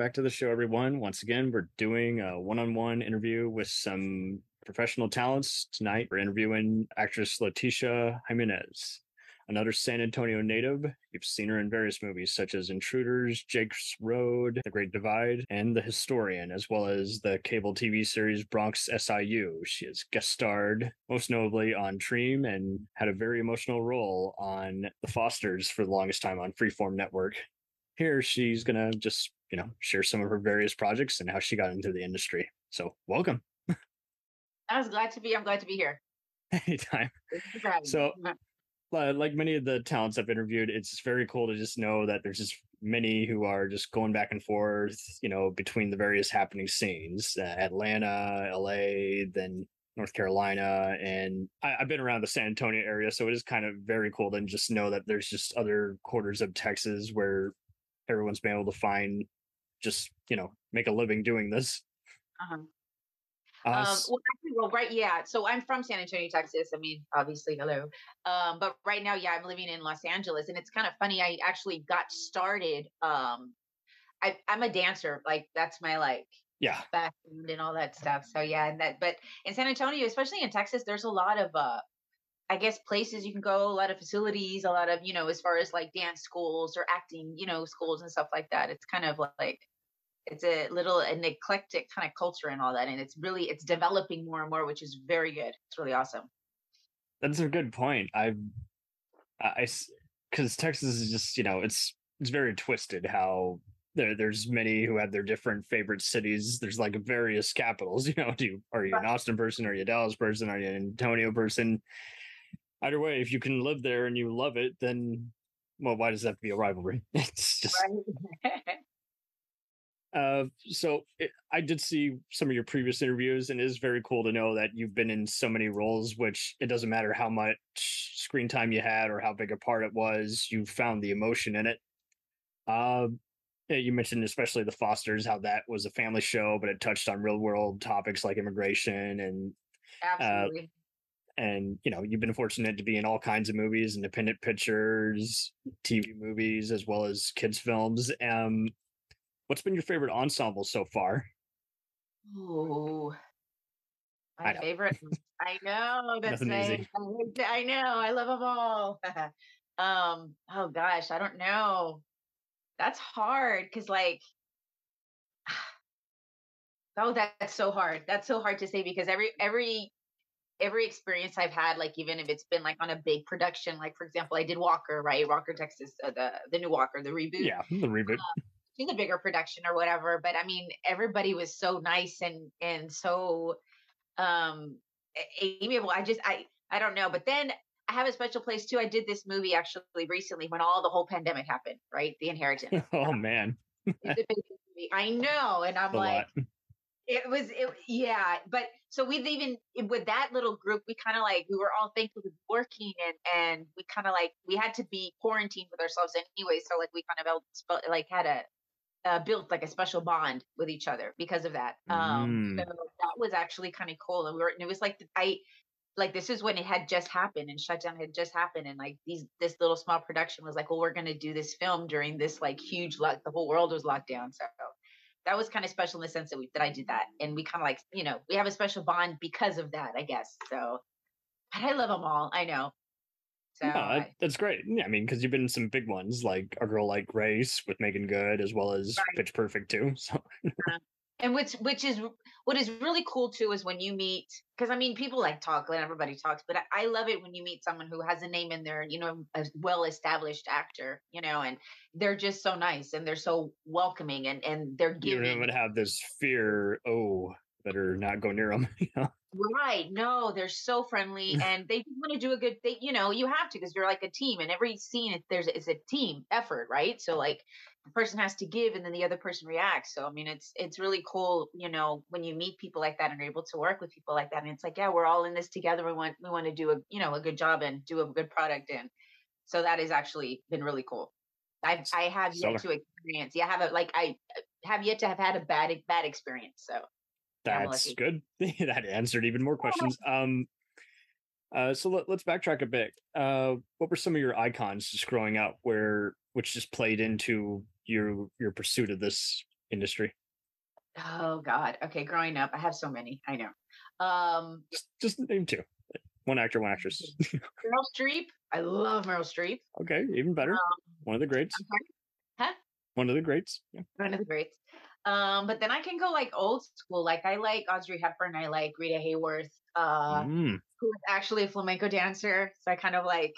back to the show, everyone. Once again, we're doing a one on one interview with some professional talents. Tonight, we're interviewing actress Leticia Jimenez, another San Antonio native. You've seen her in various movies such as Intruders, Jake's Road, The Great Divide, and The Historian, as well as the cable TV series Bronx SIU. She has guest starred, most notably on Treme, and had a very emotional role on The Fosters for the longest time on Freeform Network here she's gonna just you know share some of her various projects and how she got into the industry. So welcome. I was glad to be i'm glad to be here. Anytime. So like many of the talents i've interviewed it's very cool to just know that there's just many who are just going back and forth you know between the various happening scenes uh, atlanta la then North Carolina, and I, have been around the San Antonio area, so it is kind of very cool to just know that there's just other quarters of Texas where everyone's been able to find just you know make a living doing this. Uh-huh. Uh, um, well, actually, well, right, yeah. So I'm from San Antonio, Texas. I mean, obviously, hello. Um, but right now, yeah, I'm living in Los Angeles, and it's kind of funny. I actually got started. Um, I, I'm a dancer. Like that's my like yeah background and all that stuff. So yeah, and that. But in San Antonio, especially in Texas, there's a lot of uh, I guess places you can go, a lot of facilities, a lot of, you know, as far as like dance schools or acting, you know, schools and stuff like that. It's kind of like it's a little an eclectic kind of culture and all that. And it's really it's developing more and more, which is very good. It's really awesome. That's a good point. I've I because Texas is just, you know, it's it's very twisted how there there's many who have their different favorite cities. There's like various capitals, you know. Do you are you an Austin person? Are you a Dallas person? Are you an Antonio person? either way, if you can live there and you love it, then well, why does that have to be a rivalry? It's just. uh, so it, I did see some of your previous interviews, and it is very cool to know that you've been in so many roles. Which it doesn't matter how much screen time you had or how big a part it was, you found the emotion in it. Uh, you mentioned especially the Fosters, how that was a family show, but it touched on real world topics like immigration and uh, absolutely. Uh, and you know you've been fortunate to be in all kinds of movies independent pictures tv movies as well as kids films um what's been your favorite ensemble so far oh my I favorite i know that's easy. I, know i love them all um oh gosh i don't know that's hard because like oh that's so hard that's so hard to say because every every every experience I've had, like even if it's been like on a big production, like for example, I did Walker, right? Walker, Texas, uh, the the new Walker, the reboot. Yeah, the reboot. Um, a bigger production or whatever, but I mean, everybody was so nice and and so um amiable. I just I I don't know, but then I have a special place too. I did this movie actually recently when all the whole pandemic happened, right? The Inheritance. oh man. I know, and I'm like. Lot it was it yeah but so we've even with that little group we kind of like we were all thankful to be working and and we kind of like we had to be quarantined with ourselves anyway so like we kind of like had a uh, built like a special bond with each other because of that um mm. so that was actually kind of cool and we were and it was like i like this is when it had just happened and shutdown had just happened and like these this little small production was like well we're going to do this film during this like huge like the whole world was locked down so that was kind of special in the sense that we that I did that, and we kind of like you know we have a special bond because of that, I guess. So, but I love them all. I know. So no, I, that's great. Yeah, I mean, because you've been in some big ones like A Girl Like Grace with Meagan Good, as well as right. Pitch Perfect too. So, uh, and which which is what is really cool too is when you meet because I mean people like talk, and everybody talks, but I, I, love it when you meet someone who has a name in there, you know, a well established actor, you know, and they're just so nice and they're so welcoming and and they're giving. You don't have this fear. Oh, better not go near them. You know? Right. No, they're so friendly and they want to do a good thing. You know, you have to because you're like a team and every scene there's it's a team effort, right? So like the person has to give and then the other person reacts. So I mean it's it's really cool, you know, when you meet people like that and are able to work with people like that. And it's like, yeah, we're all in this together. We want we want to do a you know a good job and do a good product and so that has actually been really cool. I I have yet to experience. Yeah, I have a like I uh, have yet to have had a bad bad experience. So that's good. that answered even more questions. Um, uh, so let, us backtrack a bit. Uh, what were some of your icons just growing up where which just played into your your pursuit of this industry? Oh God. Okay, growing up, I have so many. I know. Um, just, just name two. One actor, one actress. Meryl Streep. I love Meryl Streep. Okay, even better. Um, one of the greats. Huh? One of the greats. Yeah. One of the greats. Um, but then I can go like old school. Like I like Audrey Hepburn. I like Rita Hayworth, uh, mm. who was actually a flamenco dancer. So I kind of like.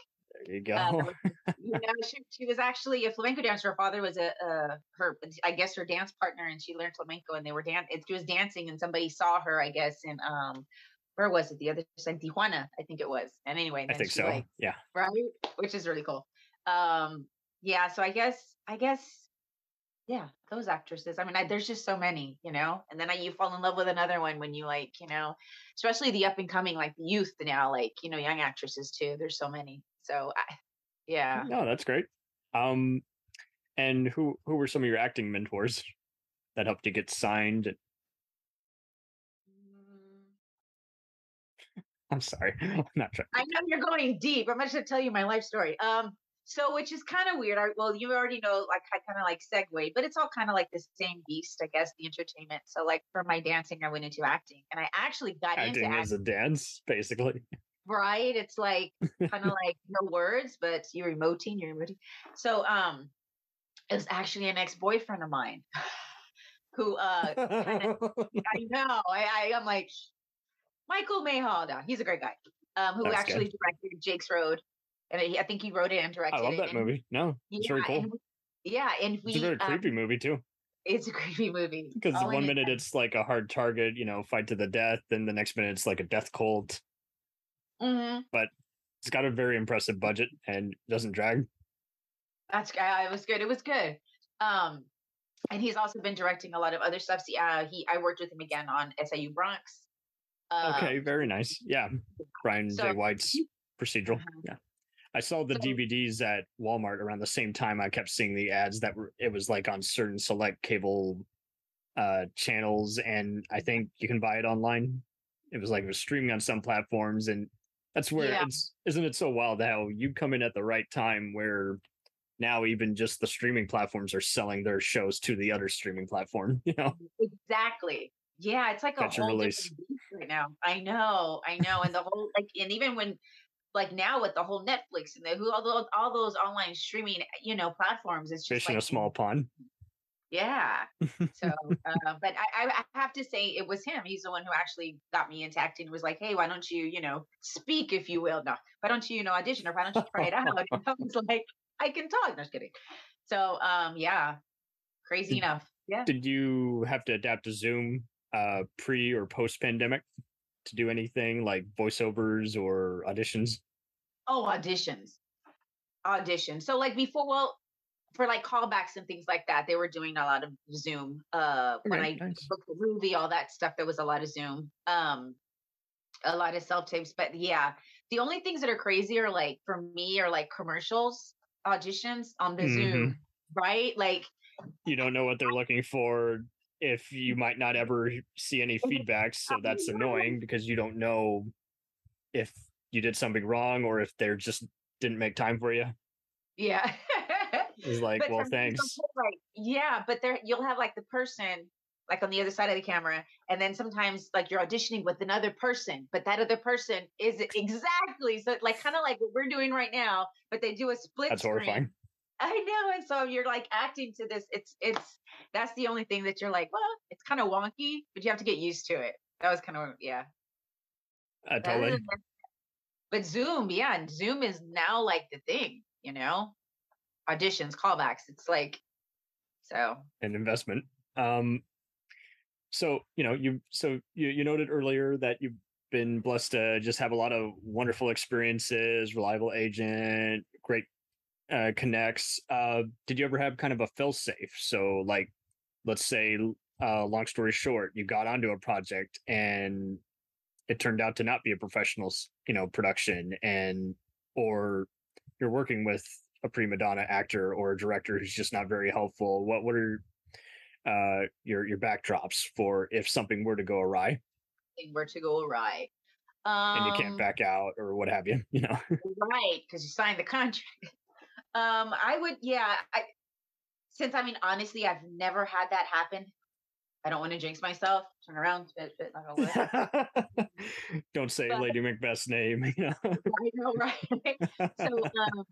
There you go. Uh, you know, she, she was actually a flamenco dancer. Her father was a uh, her, I guess, her dance partner, and she learned flamenco. And they were dan- She was dancing, and somebody saw her, I guess, in um, where was it? The other side, Tijuana, I think it was. And anyway, I think so. Like, yeah. Right, which is really cool. Um, yeah. So I guess, I guess yeah, those actresses. I mean, I, there's just so many, you know. And then I, you fall in love with another one when you like, you know, especially the up and coming, like the youth now, like you know, young actresses too. There's so many. So, I, yeah. No, that's great. Um, and who who were some of your acting mentors that helped you get signed? Mm. I'm sorry, I'm not trying. I know you're going deep. I'm just going to tell you my life story. Um, so, which is kind of weird. I, well, you already know, like, I kind of like segue, but it's all kind of like the same beast, I guess, the entertainment. So, like, for my dancing, I went into acting and I actually got acting into acting. as a dance, basically. Right. It's like kind of like no words, but you're emoting, you're emoting. So, um, it was actually an ex boyfriend of mine who, uh, kinda, I know, I, I, I'm like, Michael Mayhalda. He's a great guy. Um, who That's actually good. directed Jake's Road and he, I think he wrote it and directed. I love that it. movie. No, it's yeah, very cool. And, yeah, and we. It's a very um, creepy movie too. It's a creepy movie. Because one minute it's like a hard target, you know, fight to the death, then the next minute it's like a death cult. Mm-hmm. But it's got a very impressive budget and doesn't drag. That's it was good. It was good. Um, and he's also been directing a lot of other stuff. See, uh, he I worked with him again on SIU Bronx. okay, um, very nice. Yeah, Brian so, J. White's procedural. Uh-huh. Yeah. I saw the DVDs at Walmart around the same time. I kept seeing the ads that were it was like on certain select cable uh channels and I think you can buy it online. It was like it was streaming on some platforms and that's where yeah. it's isn't it so wild how you come in at the right time where now even just the streaming platforms are selling their shows to the other streaming platform, you know. Exactly. Yeah, it's like a whole release. right now. I know, I know, and the whole like, and even when like now with the whole Netflix and the who all those all those online streaming you know platforms, it's just fish like, a small pond. Yeah. So, uh, but I, I have to say it was him. He's the one who actually got me into acting. Was like, hey, why don't you, you know, speak if you will? No, why don't you, you know, audition or why don't you try it out? And I was like, I can talk. No, just kidding. So, um, yeah, crazy did, enough. Yeah. Did you have to adapt to Zoom uh, pre or post pandemic? To do anything like voiceovers or auditions? Oh, auditions. Auditions. So like before, well, for like callbacks and things like that, they were doing a lot of Zoom. Uh when I nice. booked the movie, all that stuff, there was a lot of Zoom. Um a lot of self tapes. But yeah, the only things that are crazy are like for me are like commercials, auditions on the mm-hmm. Zoom, right? Like you don't know what they're looking for if you might not ever see any feedbacks. So that's annoying because you don't know if you did something wrong or if they're just didn't make time for you. Yeah. it's like, but well, thanks. Like, yeah, but there you'll have like the person like on the other side of the camera, and then sometimes like you're auditioning with another person, but that other person is exactly so like kind of like what we're doing right now, but they do a split. That's screen. horrifying. I know. And so you're like acting to this. It's it's that's the only thing that you're like, well, it's kind of wonky, but you have to get used to it. That was kind of yeah. Uh, totally. But Zoom, yeah, and Zoom is now like the thing, you know, auditions, callbacks. It's like so an investment. Um, so you know, you so you you noted earlier that you've been blessed to just have a lot of wonderful experiences, reliable agent, great uh, connects. Uh, did you ever have kind of a fill safe? So, like, let's say, uh, long story short, you got onto a project and it turned out to not be a professional, you know, production, and or you're working with a prima donna actor or a director who's just not very helpful. What what are uh, your your backdrops for if something were to go awry? Were to go awry. Um, and you can't um back out or what have you, you know. right, because you signed the contract. Um, I would, yeah. I since I mean, honestly, I've never had that happen. I don't want to jinx myself. Turn around, spit, spit, don't say but, Lady Macbeth's name. I know, right? so, um,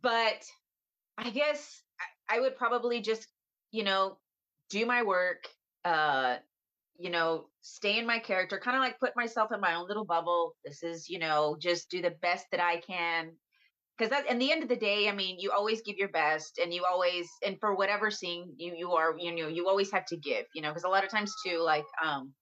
but I guess I, I would probably just, you know, do my work. Uh, you know, stay in my character, kind of like put myself in my own little bubble. This is, you know, just do the best that I can because that in the end of the day i mean you always give your best and you always and for whatever scene you you are you know you always have to give you know because a lot of times too like um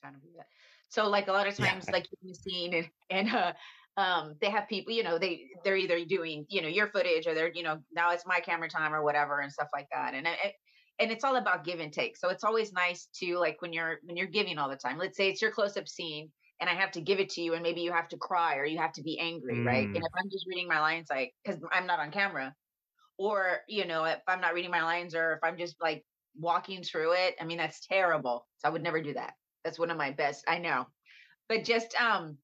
trying to do that so like a lot of times yeah. like the scene and and uh um they have people you know they they're either doing you know your footage or they're you know now it's my camera time or whatever and stuff like that and it, and it's all about give and take so it's always nice to like when you're when you're giving all the time let's say it's your close up scene and I have to give it to you, and maybe you have to cry or you have to be angry, mm. right? And mm. if I'm just reading my lines, like because I'm not on camera, or you know, if I'm not reading my lines, or if I'm just like walking through it, I mean, that's terrible. So I would never do that. That's one of my best. I know, but just um,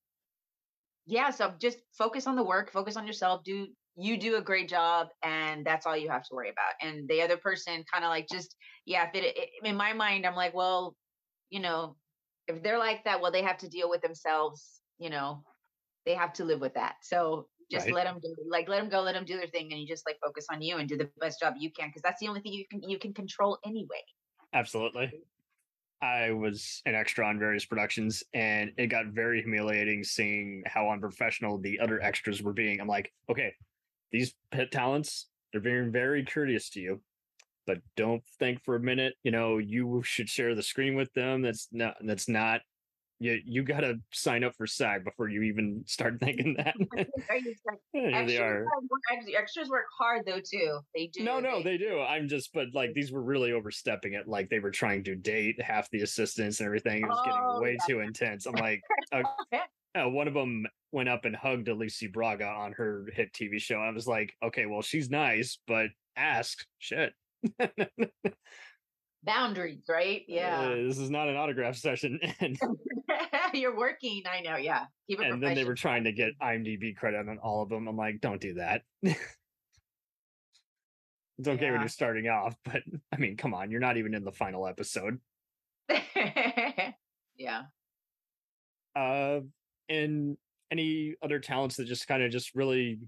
yeah. So just focus on the work, focus on yourself. Do you do a great job, and that's all you have to worry about. And the other person, kind of like just yeah. If it, it in my mind, I'm like, well, you know, if they're like that, well, they have to deal with themselves. You know, they have to live with that. So just right. let them do, like let them go, let them do their thing, and you just like focus on you and do the best job you can because that's the only thing you can you can control anyway. Absolutely. I was an extra on various productions, and it got very humiliating seeing how unprofessional the other extras were being. I'm like, okay, these pit talents, they're being very courteous to you but don't think for a minute, you know, you should share the screen with them. That's not that's not you you got to sign up for SAG before you even start thinking that. extras, they are. extras work hard though too. They do. No, no, they, they do. I'm just, but like these were really overstepping it. Like they were trying to date half the assistants and everything. It was oh, getting way yeah. too intense. I'm like, uh, uh, one of them went up and hugged Alicia Braga on her hit TV show. I was like, okay, well, she's nice, but ask shit. Boundaries, right? Yeah. Uh, this is not an autograph session. And you're working. I know. Yeah. Keep it and then they were trying to get IMDb credit on all of them. I'm like, don't do that. it's okay yeah. when you're starting off, but I mean, come on, you're not even in the final episode. yeah. Uh, and any other talents that just kind of just really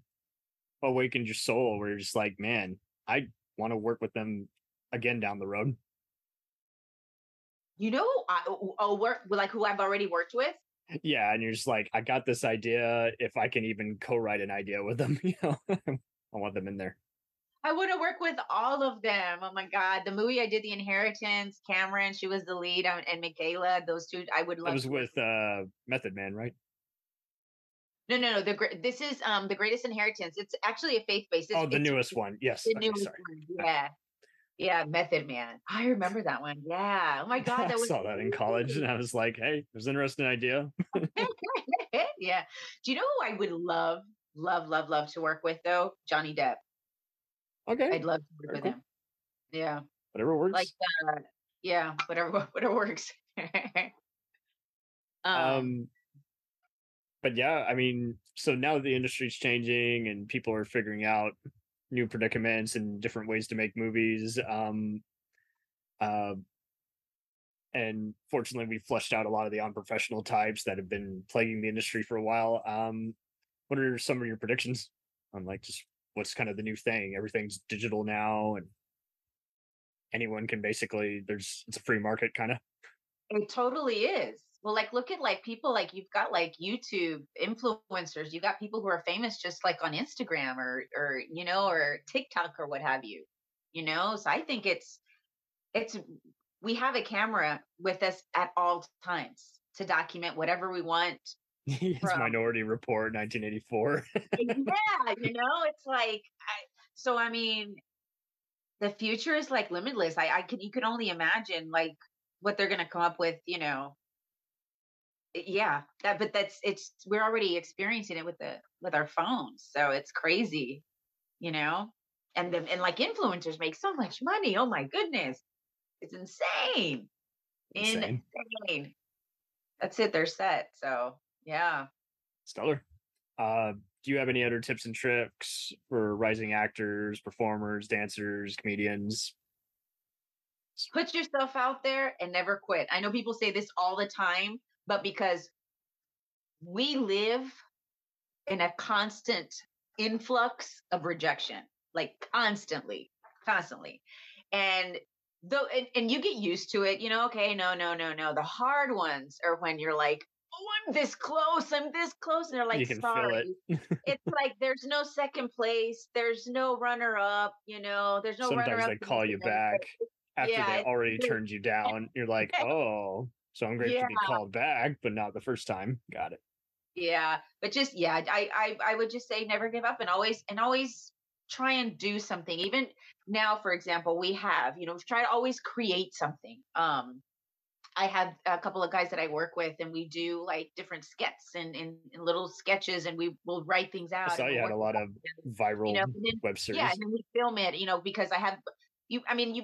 awakened your soul, where you're just like, man, I want to work with them again down the road? You know, I, oh, work like who I've already worked with. Yeah, and you're just like, I got this idea. If I can even co-write an idea with them, you know, I want them in there. I want to work with all of them. Oh my god, the movie I did, The Inheritance. Cameron, she was the lead, and Michaela. Those two, I would love. It was with uh, Method Man, right? No, no, no. The this is um the greatest inheritance. It's actually a faith based. Oh, the newest one. Yes. The okay, newest sorry. one. Yeah. Yeah, Method Man. I remember that one. Yeah. Oh my god, that was. I saw that in college, and I was like, "Hey, was an interesting idea." yeah. Do you know who I would love, love, love, love to work with though? Johnny Depp. Okay. I'd love to work Very with cool. him. Yeah. Whatever works. Like, uh, yeah, whatever, whatever works. um, um but yeah, I mean, so now the industry's changing and people are figuring out new predicaments and different ways to make movies. Um, uh, and fortunately, we flushed out a lot of the unprofessional types that have been plaguing the industry for a while. Um, what are some of your predictions on like just what's kind of the new thing? Everything's digital now, and anyone can basically. There's it's a free market, kind of. It totally is. Well, like look at like people like you've got like YouTube influencers. you've got people who are famous just like on Instagram or or you know or TikTok or what have you. You know, so I think it's it's we have a camera with us at all times to document whatever we want. it's from, Minority Report, 1984. Eh, yeah, you know, it's like I, so. I mean, the future is like limitless. I, I can you can only imagine like what they're going to come up with. You know, yeah that but that's it's we're already experiencing it with the with our phones so it's crazy you know and then and like influencers make so much money oh my goodness it's insane insane, insane. that's it they're set so yeah stellar uh do you have any other tips and tricks for rising actors, performers, dancers, comedians? Put yourself out there and never quit. I know people say this all the time, but because we live in a constant influx of rejection, like constantly, constantly. And though and, and you get used to it, you know, okay, no, no, no, no. The hard ones are when you're like, oh, I'm this close, I'm this close. And they're like, sorry. It. it's like there's no second place, there's no runner up, you know, there's no Sometimes runner up. they call you back after yeah, they already turned you down. You're like, oh, so I'm great yeah. to be called back, but not the first time. Got it. Yeah. But just yeah, I, I I would just say never give up and always and always try and do something. Even now, for example, we have, you know, try to always create something. Um I have a couple of guys that I work with, and we do like different skits and, and, and little sketches, and we will write things out. I saw you had a lot of viral you know, then, web series. Yeah, and then we film it, you know, because I have you. I mean, you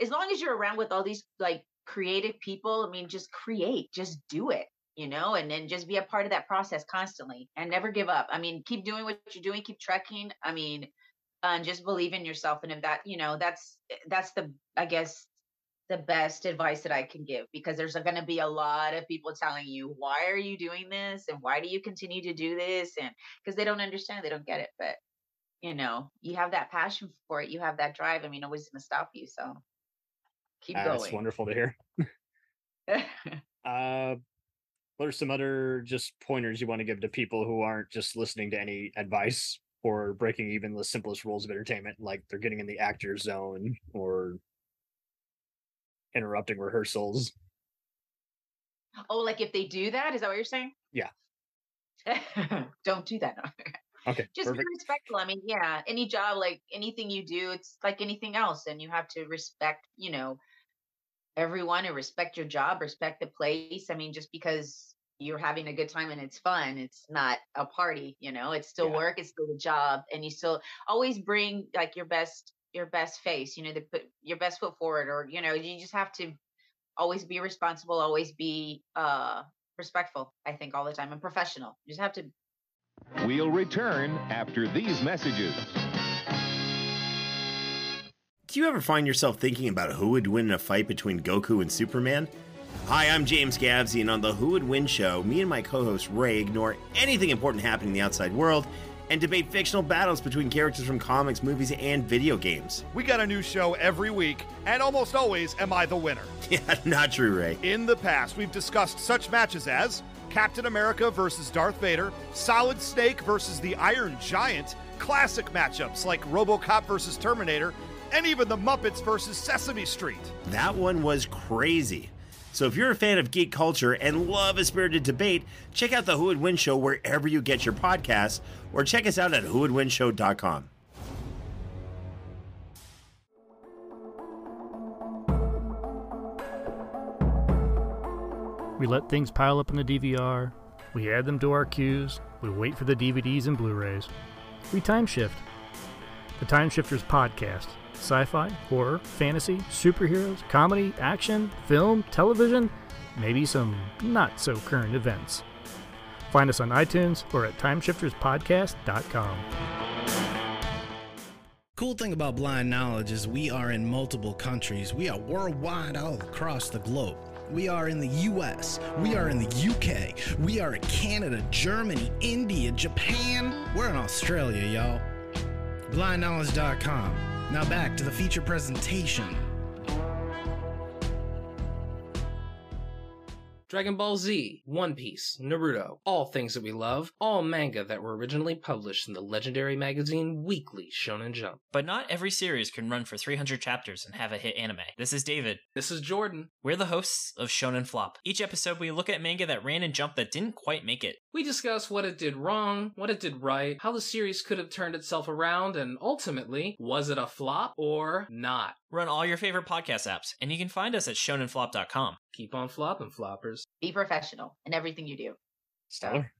as long as you're around with all these like creative people, I mean, just create, just do it, you know, and then just be a part of that process constantly and never give up. I mean, keep doing what you're doing, keep trekking. I mean, and just believe in yourself. And if that, you know, that's that's the I guess the best advice that I can give because there's going to be a lot of people telling you, why are you doing this? And why do you continue to do this? And because they don't understand, they don't get it. But, you know, you have that passion for it, you have that drive. I mean, nobody's going to stop you. So keep uh, going. That's wonderful to hear. uh, what are some other just pointers you want to give to people who aren't just listening to any advice or breaking even the simplest rules of entertainment, like they're getting in the actor zone or interrupting rehearsals. Oh, like if they do that, is that what you're saying? Yeah. Don't do that. Okay. Just perfect. be respectful. I mean, yeah, any job, like anything you do, it's like anything else, and you have to respect, you know, everyone and respect your job, respect the place. I mean, just because you're having a good time and it's fun, it's not a party, you know, it's still yeah. work, it's still a job, and you still always bring like your best your best face you know to put your best foot forward or you know you just have to always be responsible always be uh respectful i think all the time and professional you just have to we'll return after these messages do you ever find yourself thinking about who would win in a fight between goku and superman Hi, I'm James Gavsie, and on the Who Would Win show, me and my co host Ray ignore anything important happening in the outside world and debate fictional battles between characters from comics, movies, and video games. We got a new show every week, and almost always am I the winner. Yeah, not true, Ray. In the past, we've discussed such matches as Captain America versus Darth Vader, Solid Snake versus the Iron Giant, classic matchups like Robocop versus Terminator, and even the Muppets versus Sesame Street. That one was crazy. So if you're a fan of geek culture and love a spirited debate, check out the Who Would Win Show wherever you get your podcasts, or check us out at whowouldwinshow.com. We let things pile up in the DVR. We add them to our queues. We wait for the DVDs and Blu rays. We time shift. The Time Shifters Podcast sci fi, horror, fantasy, superheroes, comedy, action, film, television, maybe some not so current events. Find us on iTunes or at timeshifterspodcast.com. Cool thing about Blind Knowledge is we are in multiple countries. We are worldwide all across the globe. We are in the US. We are in the UK. We are in Canada, Germany, India, Japan. We're in Australia, y'all. BlindKnowledge.com. Now back to the feature presentation. Dragon Ball Z, One Piece, Naruto, all things that we love, all manga that were originally published in the legendary magazine Weekly Shonen Jump. But not every series can run for 300 chapters and have a hit anime. This is David. This is Jordan. We're the hosts of Shonen Flop. Each episode, we look at manga that ran and Jump that didn't quite make it. We discuss what it did wrong, what it did right, how the series could have turned itself around, and ultimately, was it a flop or not? Run all your favorite podcast apps, and you can find us at shonenflop.com. Keep on flopping, floppers. Be professional in everything you do. Stellar.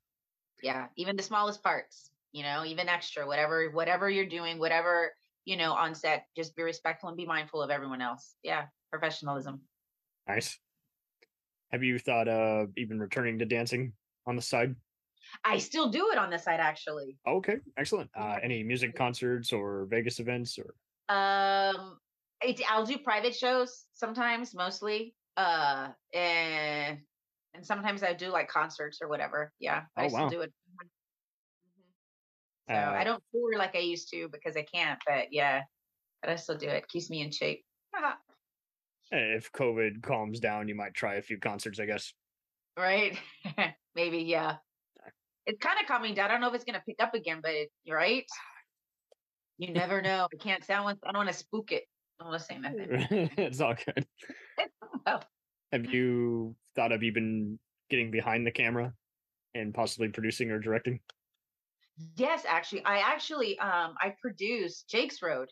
Yeah, even the smallest parts, you know, even extra, whatever, whatever you're doing, whatever, you know, on set, just be respectful and be mindful of everyone else. Yeah, professionalism. Nice. Have you thought of even returning to dancing on the side? I still do it on the side actually. Okay, excellent. Uh, any music concerts or Vegas events or? Um, it, I'll do private shows sometimes, mostly. Uh, and and sometimes I do like concerts or whatever. Yeah, oh, I still wow. do it. Mm-hmm. So uh, I don't tour like I used to because I can't. But yeah, but I still do it. Keeps me in shape. if COVID calms down, you might try a few concerts, I guess. Right? Maybe, yeah. It's kind of calming down. I don't know if it's gonna pick up again, but it, right? You never know. I can't sound. I don't want to spook it. I the same it's all good. oh. Have you thought of even getting behind the camera and possibly producing or directing? Yes, actually, I actually um I produced Jake's Road.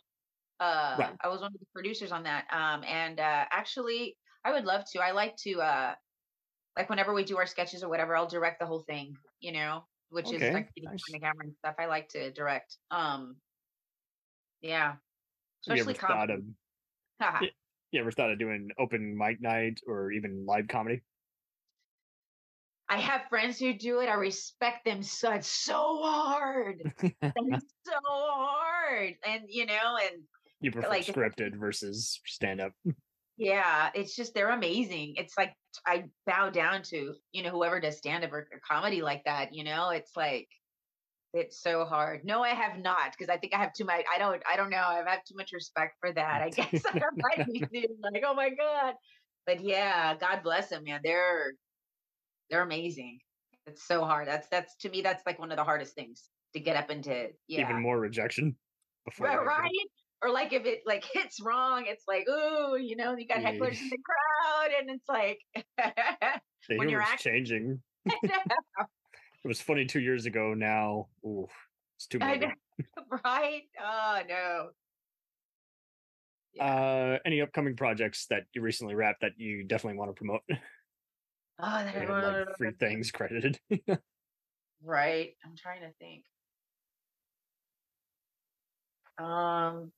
Uh, right. I was one of the producers on that. Um, and uh, actually, I would love to. I like to uh, like whenever we do our sketches or whatever, I'll direct the whole thing. You know, which okay. is like nice. the camera and stuff. I like to direct. Um, yeah, especially you ever thought of. Uh-huh. you, you ever thought of doing open mic night or even live comedy? I have friends who do it. I respect them so it's so hard. it's so hard. And you know, and you prefer like, scripted versus stand up. Yeah, it's just they're amazing. It's like I bow down to, you know, whoever does stand up or, or comedy like that, you know? It's like it's so hard. No, I have not because I think I have too much. I don't. I don't know. I have too much respect for that. I guess I might be like, oh my god. But yeah, God bless them, man. They're they're amazing. It's so hard. That's that's to me. That's like one of the hardest things to get up into. Yeah, even more rejection. Before right, right? Or like if it like hits wrong, it's like, ooh, you know, you got hecklers in the crowd, and it's like when you're acting, changing. It was funny two years ago. Now, ooh, it's too much. right? Oh no. Yeah. Uh, any upcoming projects that you recently wrapped that you definitely want to promote? Oh, that have, like free things credited. right. I'm trying to think. Um,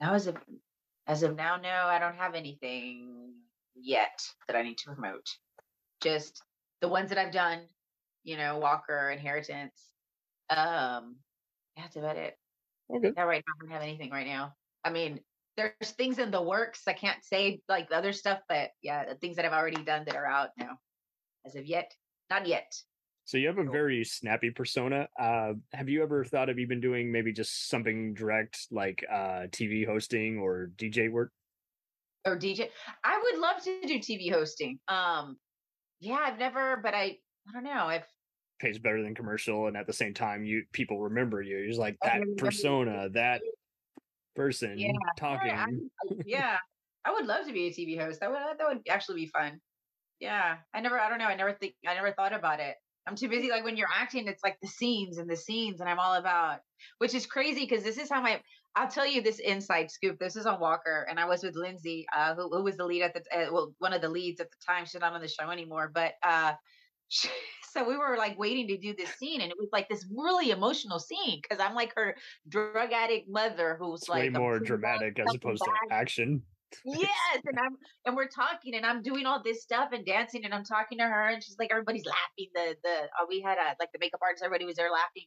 now as of as of now, no, I don't have anything yet that I need to promote. Just the ones that I've done, you know, Walker, Inheritance. Um, that's about it. Okay. Right now I don't have anything right now. I mean, there's things in the works. I can't say like the other stuff, but yeah, the things that I've already done that are out now. As of yet, not yet. So you have a very snappy persona. Uh, have you ever thought of even doing maybe just something direct like uh, TV hosting or DJ work? Or DJ? I would love to do TV hosting. Um, yeah, I've never, but I, I don't know. I've pays better than commercial, and at the same time, you people remember you. You're like oh, that persona, that person yeah. talking. Yeah, I, yeah, I would love to be a TV host. That would that would actually be fun. Yeah, I never, I don't know. I never think, I never thought about it. I'm too busy. Like when you're acting, it's like the scenes and the scenes, and I'm all about, which is crazy because this is how my. I'll tell you this inside scoop. This is on Walker, and I was with Lindsay, uh, who, who was the lead at the uh, well, one of the leads at the time. She's not on the show anymore, but uh, she, so we were like waiting to do this scene, and it was like this really emotional scene because I'm like her drug addict mother, who's it's like way more dramatic as opposed to action yes and i'm and we're talking and i'm doing all this stuff and dancing and i'm talking to her and she's like everybody's laughing the the uh, we had a like the makeup artist everybody was there laughing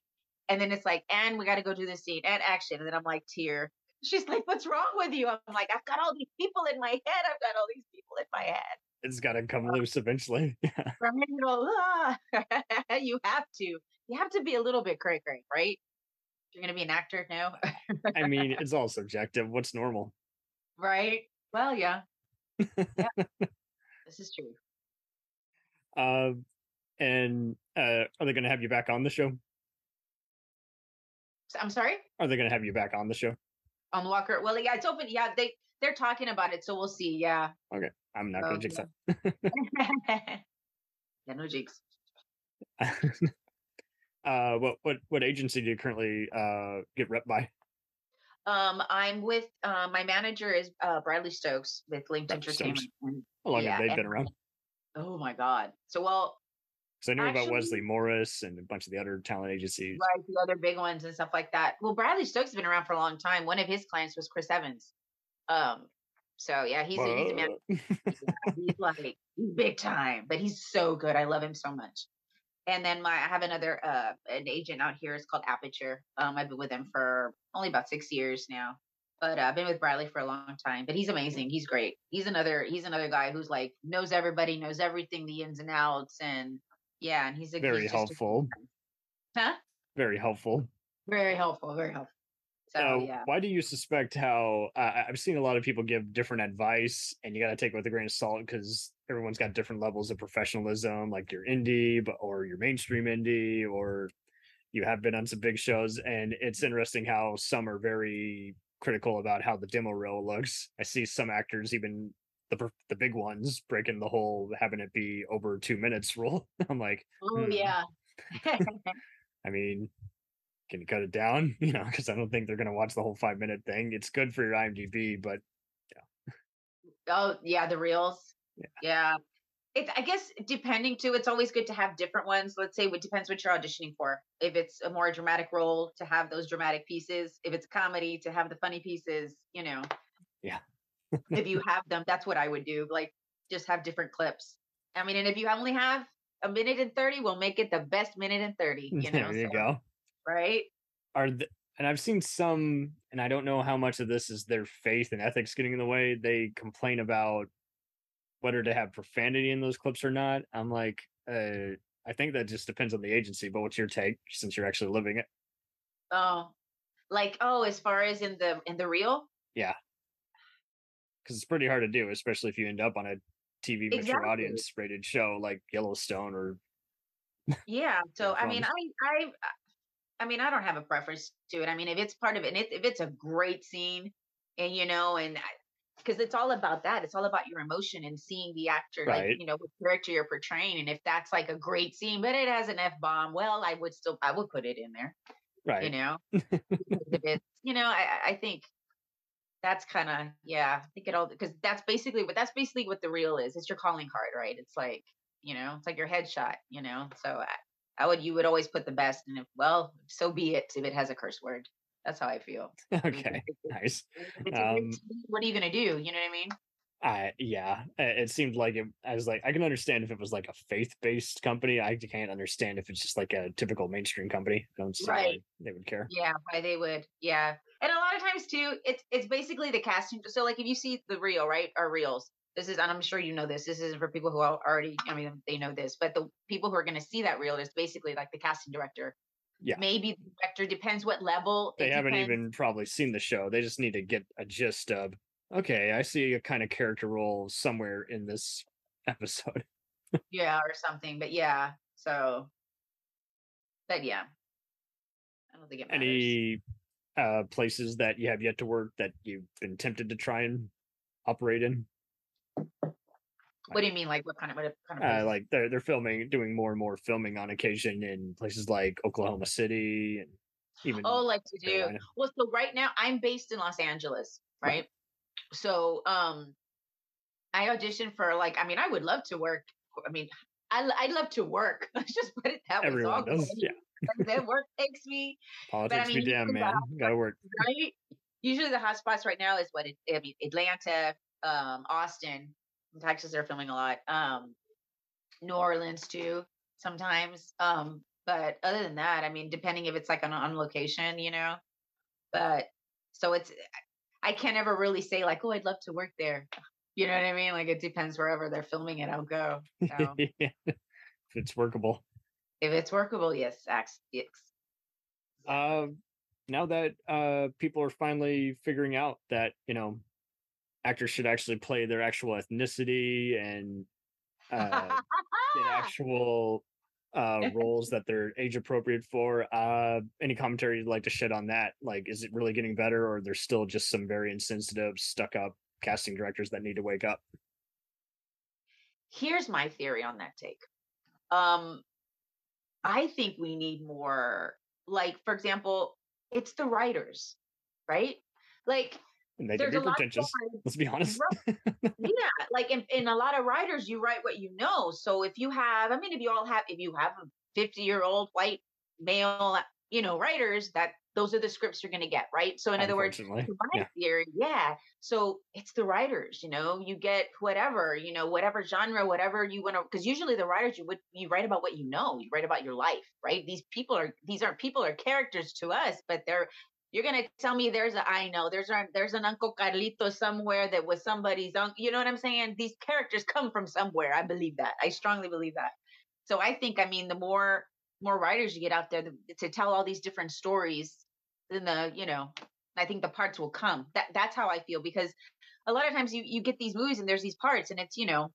and then it's like and we got to go do this scene and action and then i'm like tear she's like what's wrong with you i'm like i've got all these people in my head i've got all these people in my head it's got to come loose eventually ah. you have to you have to be a little bit cray cray right you're gonna be an actor now i mean it's all subjective what's normal right well, yeah. yeah. this is true. Uh, and uh, are they going to have you back on the show? I'm sorry. Are they going to have you back on the show? On Walker? Well, yeah, it's open. Yeah, they they're talking about it, so we'll see. Yeah. Okay, I'm not going to jinx that. yeah, no jinx. uh, what what what agency do you currently uh get rep by? Um, I'm with uh, my manager is uh, Bradley Stokes with Linked Entertainment. How long yeah, have they been around? Oh my god! So well, because I knew actually, about Wesley Morris and a bunch of the other talent agencies, right? The other big ones and stuff like that. Well, Bradley Stokes has been around for a long time. One of his clients was Chris Evans. Um, so yeah, he's a, he's a man. yeah, he's like he's big time, but he's so good. I love him so much. and then my I have another uh an agent out here. It's called Aperture. Um, I've been with him for only about six years now, but uh, I've been with Bradley for a long time. But he's amazing. He's great. He's another he's another guy who's like knows everybody, knows everything, the ins and outs, and yeah, and he's a very he's helpful. A, huh? Very helpful. Very helpful. Very helpful. So yeah. Why do you suspect how uh, I've seen a lot of people give different advice, and you got to take it with a grain of salt because everyone's got different levels of professionalism. Like your indie, but or your mainstream indie, or you have been on some big shows, and it's interesting how some are very critical about how the demo reel looks. I see some actors even the the big ones breaking the whole having it be over two minutes rule. I'm like, oh hmm. yeah. I mean, can you cut it down? You know, because I don't think they're going to watch the whole five minute thing. It's good for your IMDb, but yeah. Oh yeah, the reels. Yeah. yeah. It's I guess depending too. It's always good to have different ones. Let's say it depends what you're auditioning for. If it's a more dramatic role, to have those dramatic pieces. If it's comedy, to have the funny pieces. You know. Yeah. If you have them, that's what I would do. Like just have different clips. I mean, and if you only have a minute and 30, we'll make it the best minute and 30. You know, there you so, go right? Are the, and I've seen some, and I don't know how much of this is their faith and ethics getting in the way. They complain about whether to have profanity in those clips or not. I'm like, uh, I think that just depends on the agency. But what's your take since you're actually living it? Oh, like oh, as far as in the in the reel? Yeah, because it's pretty hard to do, especially if you end up on a TV mature audience rated show like Yellowstone or. Yeah, so I mean, I I I mean, I don't have a preference to it. I mean, if it's part of it, and if it's a great scene, and you know, and because it's all about that, it's all about your emotion and seeing the actor, right. like you know, what character you're portraying, and if that's like a great scene, but it has an f bomb, well, I would still, I would put it in there, right? You know, if it's, you know, I, I think that's kind of yeah, I think it all because that's basically what that's basically what the reel is. It's your calling card, right? It's like you know, it's like your headshot, you know. So I would you would always put the best, and if well, so be it. If it has a curse word, that's how I feel. Okay, nice. Um, what are you gonna do? You know what I mean? I yeah, it seemed like it. I was like, I can understand if it was like a faith-based company. I can't understand if it's just like a typical mainstream company. I don't see right. why they would care. Yeah, why they would. Yeah, and a lot of times too, it's it's basically the casting. So like if you see the reel, right, or reels, this is, and I'm sure you know this. This isn't for people who are already, I mean, they know this, but the people who are going to see that reel is basically like the casting director. Yeah. Maybe the director depends what level. They haven't depends. even probably seen the show. They just need to get a gist of, okay, I see a kind of character role somewhere in this episode. yeah, or something. But yeah, so, but yeah, I don't think it matters. Any uh places that you have yet to work that you've been tempted to try and operate in? What do you mean? Like what kind of what kind of? Uh, like they're they're filming, doing more and more filming on occasion in places like Oklahoma City and even. Oh, like to do well. So right now I'm based in Los Angeles, right? right. So um, I auditioned for like I mean I would love to work. I mean I I'd love to work. Let's just put it that way. Everyone does, yeah. Then work takes me. Politics but, I mean, be damn, man. Gotta work. Right? Usually the hot spots right now is what it, I mean, Atlanta, um, Austin, Texas they're filming a lot. Um, New Orleans too sometimes. Um, but other than that, I mean, depending if it's like on on location, you know. But so it's I can't ever really say like, oh, I'd love to work there. You know what I mean? Like it depends wherever they're filming it, I'll go. So. if it's workable. If it's workable, yes, yes. Uh, now that uh people are finally figuring out that you know actors should actually play their actual ethnicity and uh, get actual uh, roles that they're age appropriate for. Uh, any commentary you'd like to shed on that? Like, is it really getting better, or there's still just some very insensitive, stuck up casting directors that need to wake up? Here's my theory on that take. Um, I think we need more, like, for example, it's the writers, right? Like, and they can be pretentious. Let's be honest. yeah, like in, in a lot of writers, you write what you know. So if you have, I mean, if you all have, if you have a 50 year old white male, you know, writers that those are the scripts you're going to get, right? So, in other words, my yeah. theory, yeah. So it's the writers, you know, you get whatever, you know, whatever genre, whatever you want to, because usually the writers, you would, you write about what you know, you write about your life, right? These people are, these aren't people are characters to us, but they're, you're gonna tell me there's a I know there's a there's an Uncle Carlito somewhere that was somebody's uncle. You know what I'm saying? These characters come from somewhere. I believe that. I strongly believe that. So I think I mean the more more writers you get out there to tell all these different stories, then the you know I think the parts will come. That that's how I feel because a lot of times you you get these movies and there's these parts and it's you know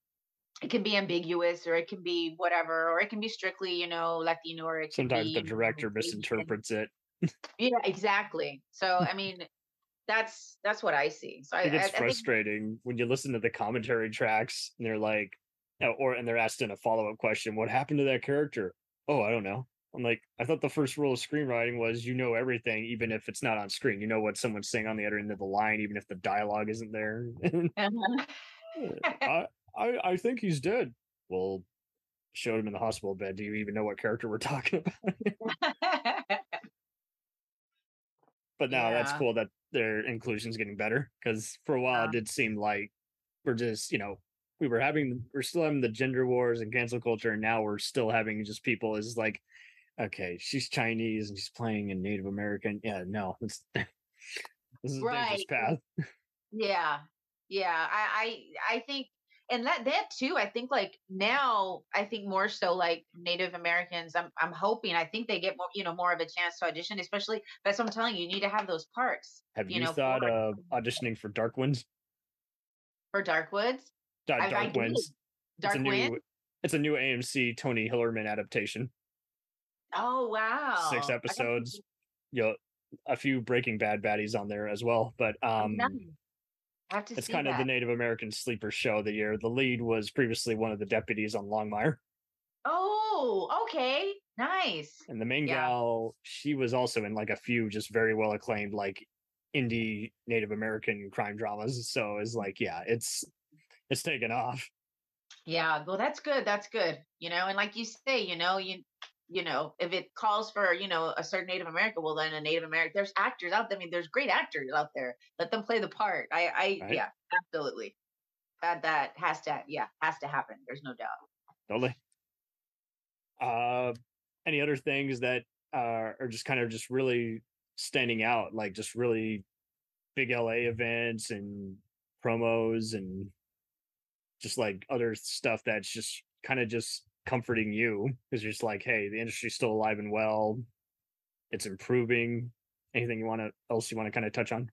it can be ambiguous or it can be whatever or it can be strictly you know Latino or it sometimes be, the director misinterprets it. yeah, exactly. So I mean that's that's what I see. So it gets I, frustrating think... when you listen to the commentary tracks and they're like, or and they're asked in a follow up question, "What happened to that character?" oh, I don't know. I'm like, I thought the first rule of screenwriting was you know everything, even if it's not on screen. You know what someone's saying on the other end of the line, even if the dialogue isn't there. uh-huh. I, I, I think he's dead. Well, showed him in the hospital bed. Do you even know what character we're talking about? but now yeah. that's cool that their inclusion's getting better because for a while yeah. it did seem like we're just you know we were having we're still having the gender wars and cancel culture and now we're still having just people is like okay she's chinese and she's playing a native american yeah no it's this is right. path yeah yeah i i i think and that that too i think like now i think more so like native americans i'm i'm hoping i think they get more you know more of a chance to audition especially that's what i'm telling you you need to have those parts have you, you know, thought of auditioning for dark winds for dark woods Dark, I, Dark I Winds. Dark it's a Wind? new it's a new AMC Tony Hillerman adaptation. Oh wow. Six episodes. You know, a few Breaking Bad baddies on there as well. But um have to it's kind that. of the Native American sleeper show of the year. The lead was previously one of the deputies on Longmire. Oh, okay. Nice. And the main yeah. gal, she was also in like a few just very well acclaimed like indie Native American crime dramas. So it's like, yeah, it's it's taken off. Yeah, well, that's good. That's good. You know, and like you say, you know, you you know, if it calls for you know a certain Native American, well, then a Native American. There's actors out there. I mean, there's great actors out there. Let them play the part. I, I, right. yeah, absolutely. That that has to, yeah, has to happen. There's no doubt. Totally. Uh, any other things that uh, are just kind of just really standing out, like just really big LA events and promos and just like other stuff that's just kind of just comforting you because you're just like, hey, the industry's still alive and well. It's improving. Anything you want to else you want to kind of touch on?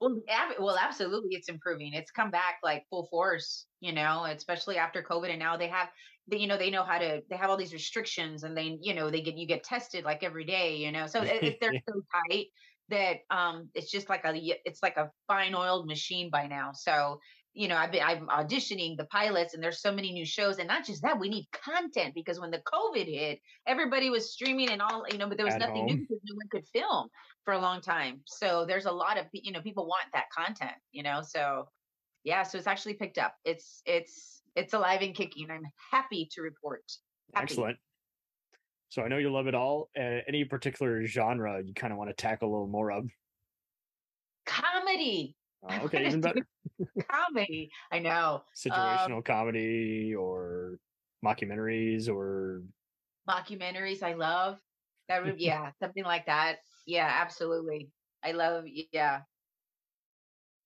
Well, ab- well, absolutely, it's improving. It's come back like full force, you know, especially after COVID, and now they have, they, you know, they know how to. They have all these restrictions, and they, you know, they get you get tested like every day, you know. So if they're so tight that um, it's just like a, it's like a fine oiled machine by now. So you know, I've been I'm auditioning the pilots, and there's so many new shows, and not just that, we need content because when the COVID hit, everybody was streaming and all, you know, but there was At nothing home. new because no one could film for a long time. So there's a lot of you know people want that content, you know. So yeah, so it's actually picked up. It's it's it's alive and kicking. I'm happy to report. Happy. Excellent. So I know you love it all. Uh, any particular genre you kind of want to tackle a little more of? Comedy. Oh, okay, even better. comedy. I know. Situational um, comedy or mockumentaries or mockumentaries. I love that. Would, yeah, something like that. Yeah, absolutely. I love. Yeah.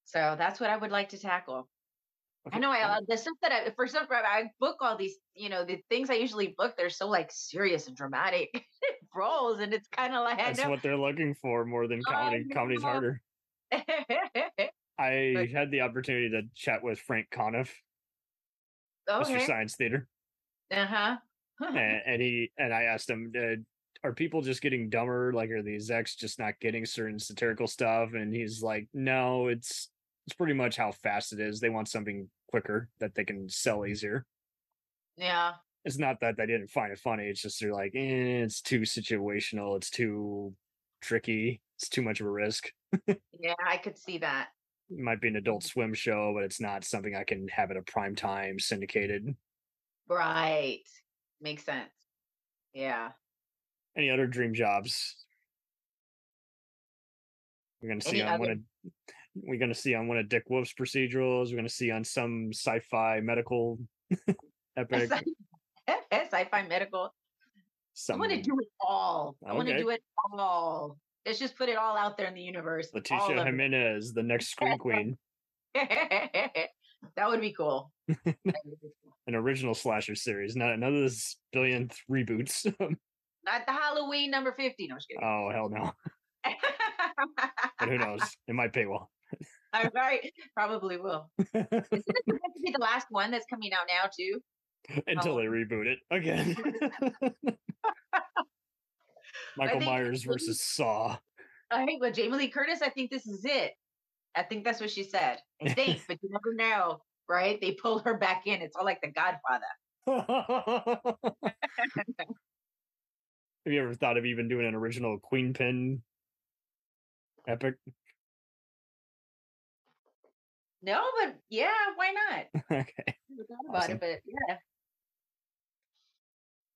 So that's what I would like to tackle. Okay. I know I uh, the stuff that I for some I book all these you know the things I usually book they're so like serious and dramatic roles and it's kind of like that's what they're looking for more than comedy. Comedy's harder. I but, had the opportunity to chat with Frank Conniff, okay. Mystery Science Theater. Uh-huh. and, and, he and I asked him, uh, "Are people just getting dumber? Like, are these execs just not getting certain satirical stuff?" And he's like, "No, it's it's pretty much how fast it is. They want something quicker that they can sell easier." Yeah. It's not that they didn't find it funny. It's just they're like, eh, it's too situational. It's too tricky. It's too much of a risk. yeah, I could see that might be an adult swim show, but it's not something I can have at a prime time syndicated. Right. Makes sense. Yeah. Any other dream jobs? We're gonna see Any on other... one of we're gonna see on one of Dick Wolf's procedurals. We're gonna see on some sci-fi medical epic. sci-fi medical. Some... I want to do it all. I want to do it all. Let's just put it all out there in the universe. Leticia Jimenez, the next Scream Queen. that would be cool. An original slasher series, not none of this billionth reboots. not the Halloween number fifty. No, Oh hell no. but who knows? It might pay well. I right, probably will. Isn't it supposed to be the last one that's coming out now too? Until oh. they reboot it again. Michael Myers versus Saw. I think with Jamie Lee Curtis, I think this is it. I think that's what she said. I think, but you never know, right? They pulled her back in. It's all like the Godfather. Have you ever thought of even doing an original Queen Pin epic? No, but yeah, why not? okay. about awesome. it, but yeah.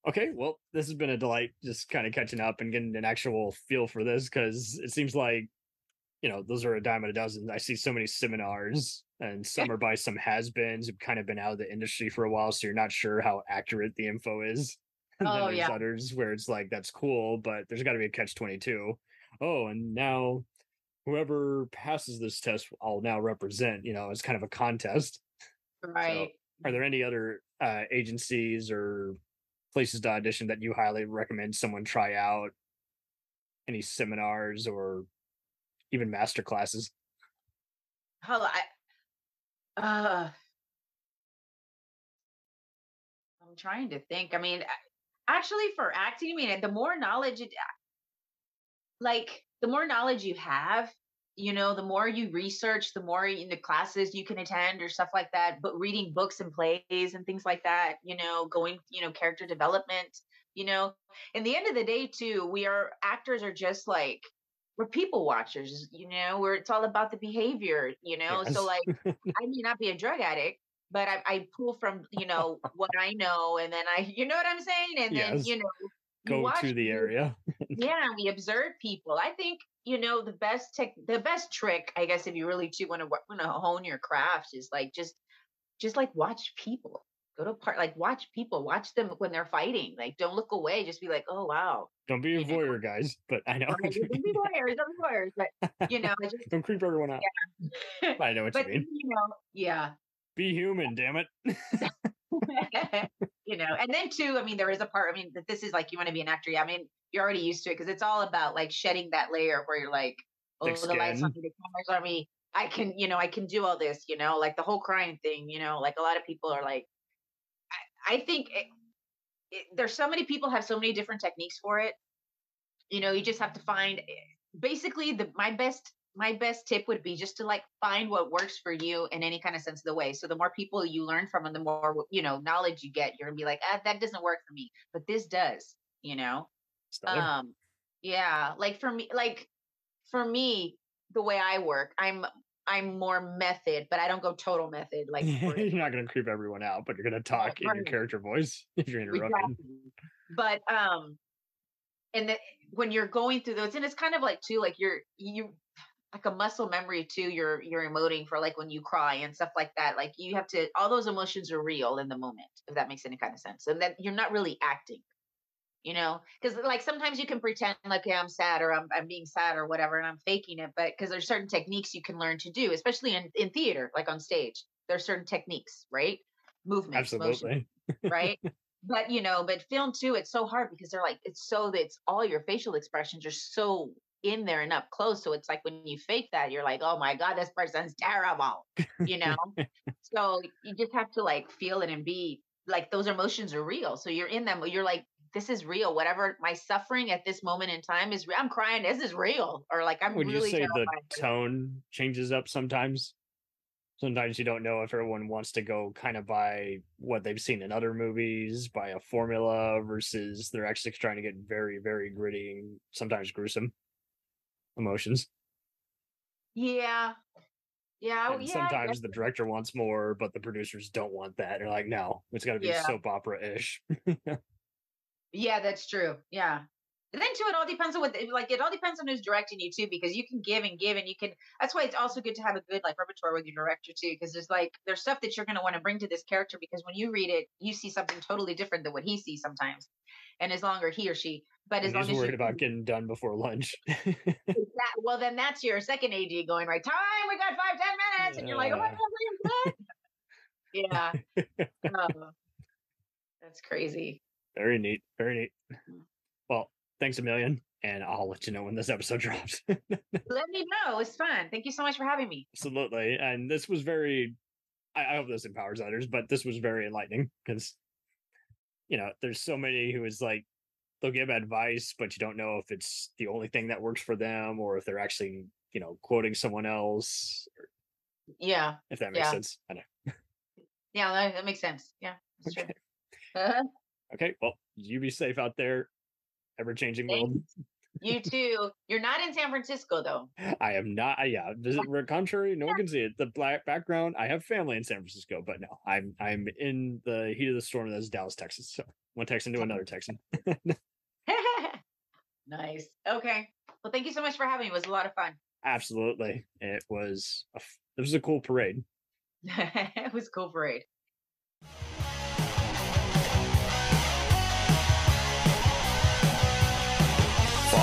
Okay, well, this has been a delight just kind of catching up and getting an actual feel for this because it seems like, you know, those are a dime a dozen. I see so many seminars and some are by some has beens who've kind of been out of the industry for a while. So you're not sure how accurate the info is. And oh, then there's yeah. others where it's like, that's cool, but there's got to be a catch 22. Oh, and now whoever passes this test, I'll now represent, you know, as kind of a contest. Right. So are there any other uh, agencies or places to audition that you highly recommend someone try out? Any seminars or even master classes? I, uh, I'm trying to think. I mean, actually, for acting, I mean, the more knowledge, it, like the more knowledge you have, you know, the more you research, the more in the classes you can attend or stuff like that. But reading books and plays and things like that, you know, going, you know, character development, you know, in the end of the day, too, we are actors are just like we're people watchers, you know, where it's all about the behavior, you know. Yes. So like I may not be a drug addict, but I, I pull from, you know, what I know and then I you know what I'm saying? And yes. then, you know, go to the area. yeah, we observe people. I think you know the best tech, the best trick, I guess, if you really do want to want to hone your craft, is like just just like watch people. Go to part like watch people, watch them when they're fighting. Like don't look away. Just be like, oh wow. Don't be a you voyeur, know? guys. But I know. don't be voyeurs. Don't be voyeurs. But you know, just, don't creep everyone out. Yeah. I know what but, you mean. You know, yeah. Be human, damn it. you know, and then too, I mean, there is a part, I mean, that this is like you want to be an actor. Yeah, I mean, you're already used to it because it's all about like shedding that layer where you're like, oh, Thick the skin. lights on me, the cameras on me. I can, you know, I can do all this, you know, like the whole crying thing, you know, like a lot of people are like, I, I think it, it, there's so many people have so many different techniques for it. You know, you just have to find eh, basically the my best my best tip would be just to like find what works for you in any kind of sense of the way. So the more people you learn from and the more you know knowledge you get, you're gonna be like, ah, that doesn't work for me, but this does. You know, um, yeah, like for me, like for me, the way I work, I'm I'm more method, but I don't go total method. Like you're not gonna creep everyone out, but you're gonna talk in your character voice if you're interrupted. Exactly. But um, and the, when you're going through those, and it's kind of like too, like you're you like a muscle memory too you're you're emoting for like when you cry and stuff like that like you have to all those emotions are real in the moment if that makes any kind of sense and then you're not really acting you know? Because like sometimes you can pretend like yeah, i'm sad or I'm, I'm being sad or whatever and i'm faking it but because there's certain techniques you can learn to do especially in, in theater like on stage there's certain techniques right? Movement absolutely. motion, right? But you know but film too it's so hard because they're like it's so that it's all your facial expressions are so in there and up close. So it's like when you fake that, you're like, oh my God, this person's terrible, you know? so you just have to like feel it and be like those emotions are real. So you're in them, you're like, this is real. Whatever my suffering at this moment in time is, I'm crying. This is real. Or like, I'm Would really you say the tone changes up sometimes? Sometimes you don't know if everyone wants to go kind of by what they've seen in other movies, by a formula versus they're actually trying to get very, very gritty and sometimes gruesome emotions. Yeah. Yeah. Oh, and yeah sometimes the director wants more, but the producers don't want that. They're like, no, it's got to be yeah. soap opera ish. yeah, that's true. Yeah. Then too, it all depends on what, like, it all depends on who's directing you too, because you can give and give, and you can. That's why it's also good to have a good like repertoire with your director too, because there's like there's stuff that you're going to want to bring to this character because when you read it, you see something totally different than what he sees sometimes, and as long as he or she, but as And long he's as worried you, about getting done before lunch. that, well, then that's your second AD going right. Time, we got five, ten minutes, and you're like, oh my Yeah. god, yeah. Oh, that's crazy. very neat. Very neat. Mm. Thanks a million, and I'll let you know when this episode drops. Let me know. It's fun. Thank you so much for having me. Absolutely. And this was very, I, I hope this empowers others, but this was very enlightening because, you know, there's so many who is like, they'll give advice, but you don't know if it's the only thing that works for them or if they're actually, you know, quoting someone else, or Yeah. if that makes Yeah. sense. I know. Yeah, that, that makes sense. Yeah, that's true. Okay. Uh-huh. Okay. Well, you be safe out there. Ever changing world. you too. You're not in San Francisco though. I am not. Yeah, visit contrary. No one can see it. The black background. I have family in San Francisco, but no, I'm I'm in the heat of the storm. That's Dallas, Texas. So one Texan to another Texan. nice. Okay. Well, thank you so much for having me. It was a lot of fun. Absolutely, it was. A, it was a cool parade. it was a cool parade.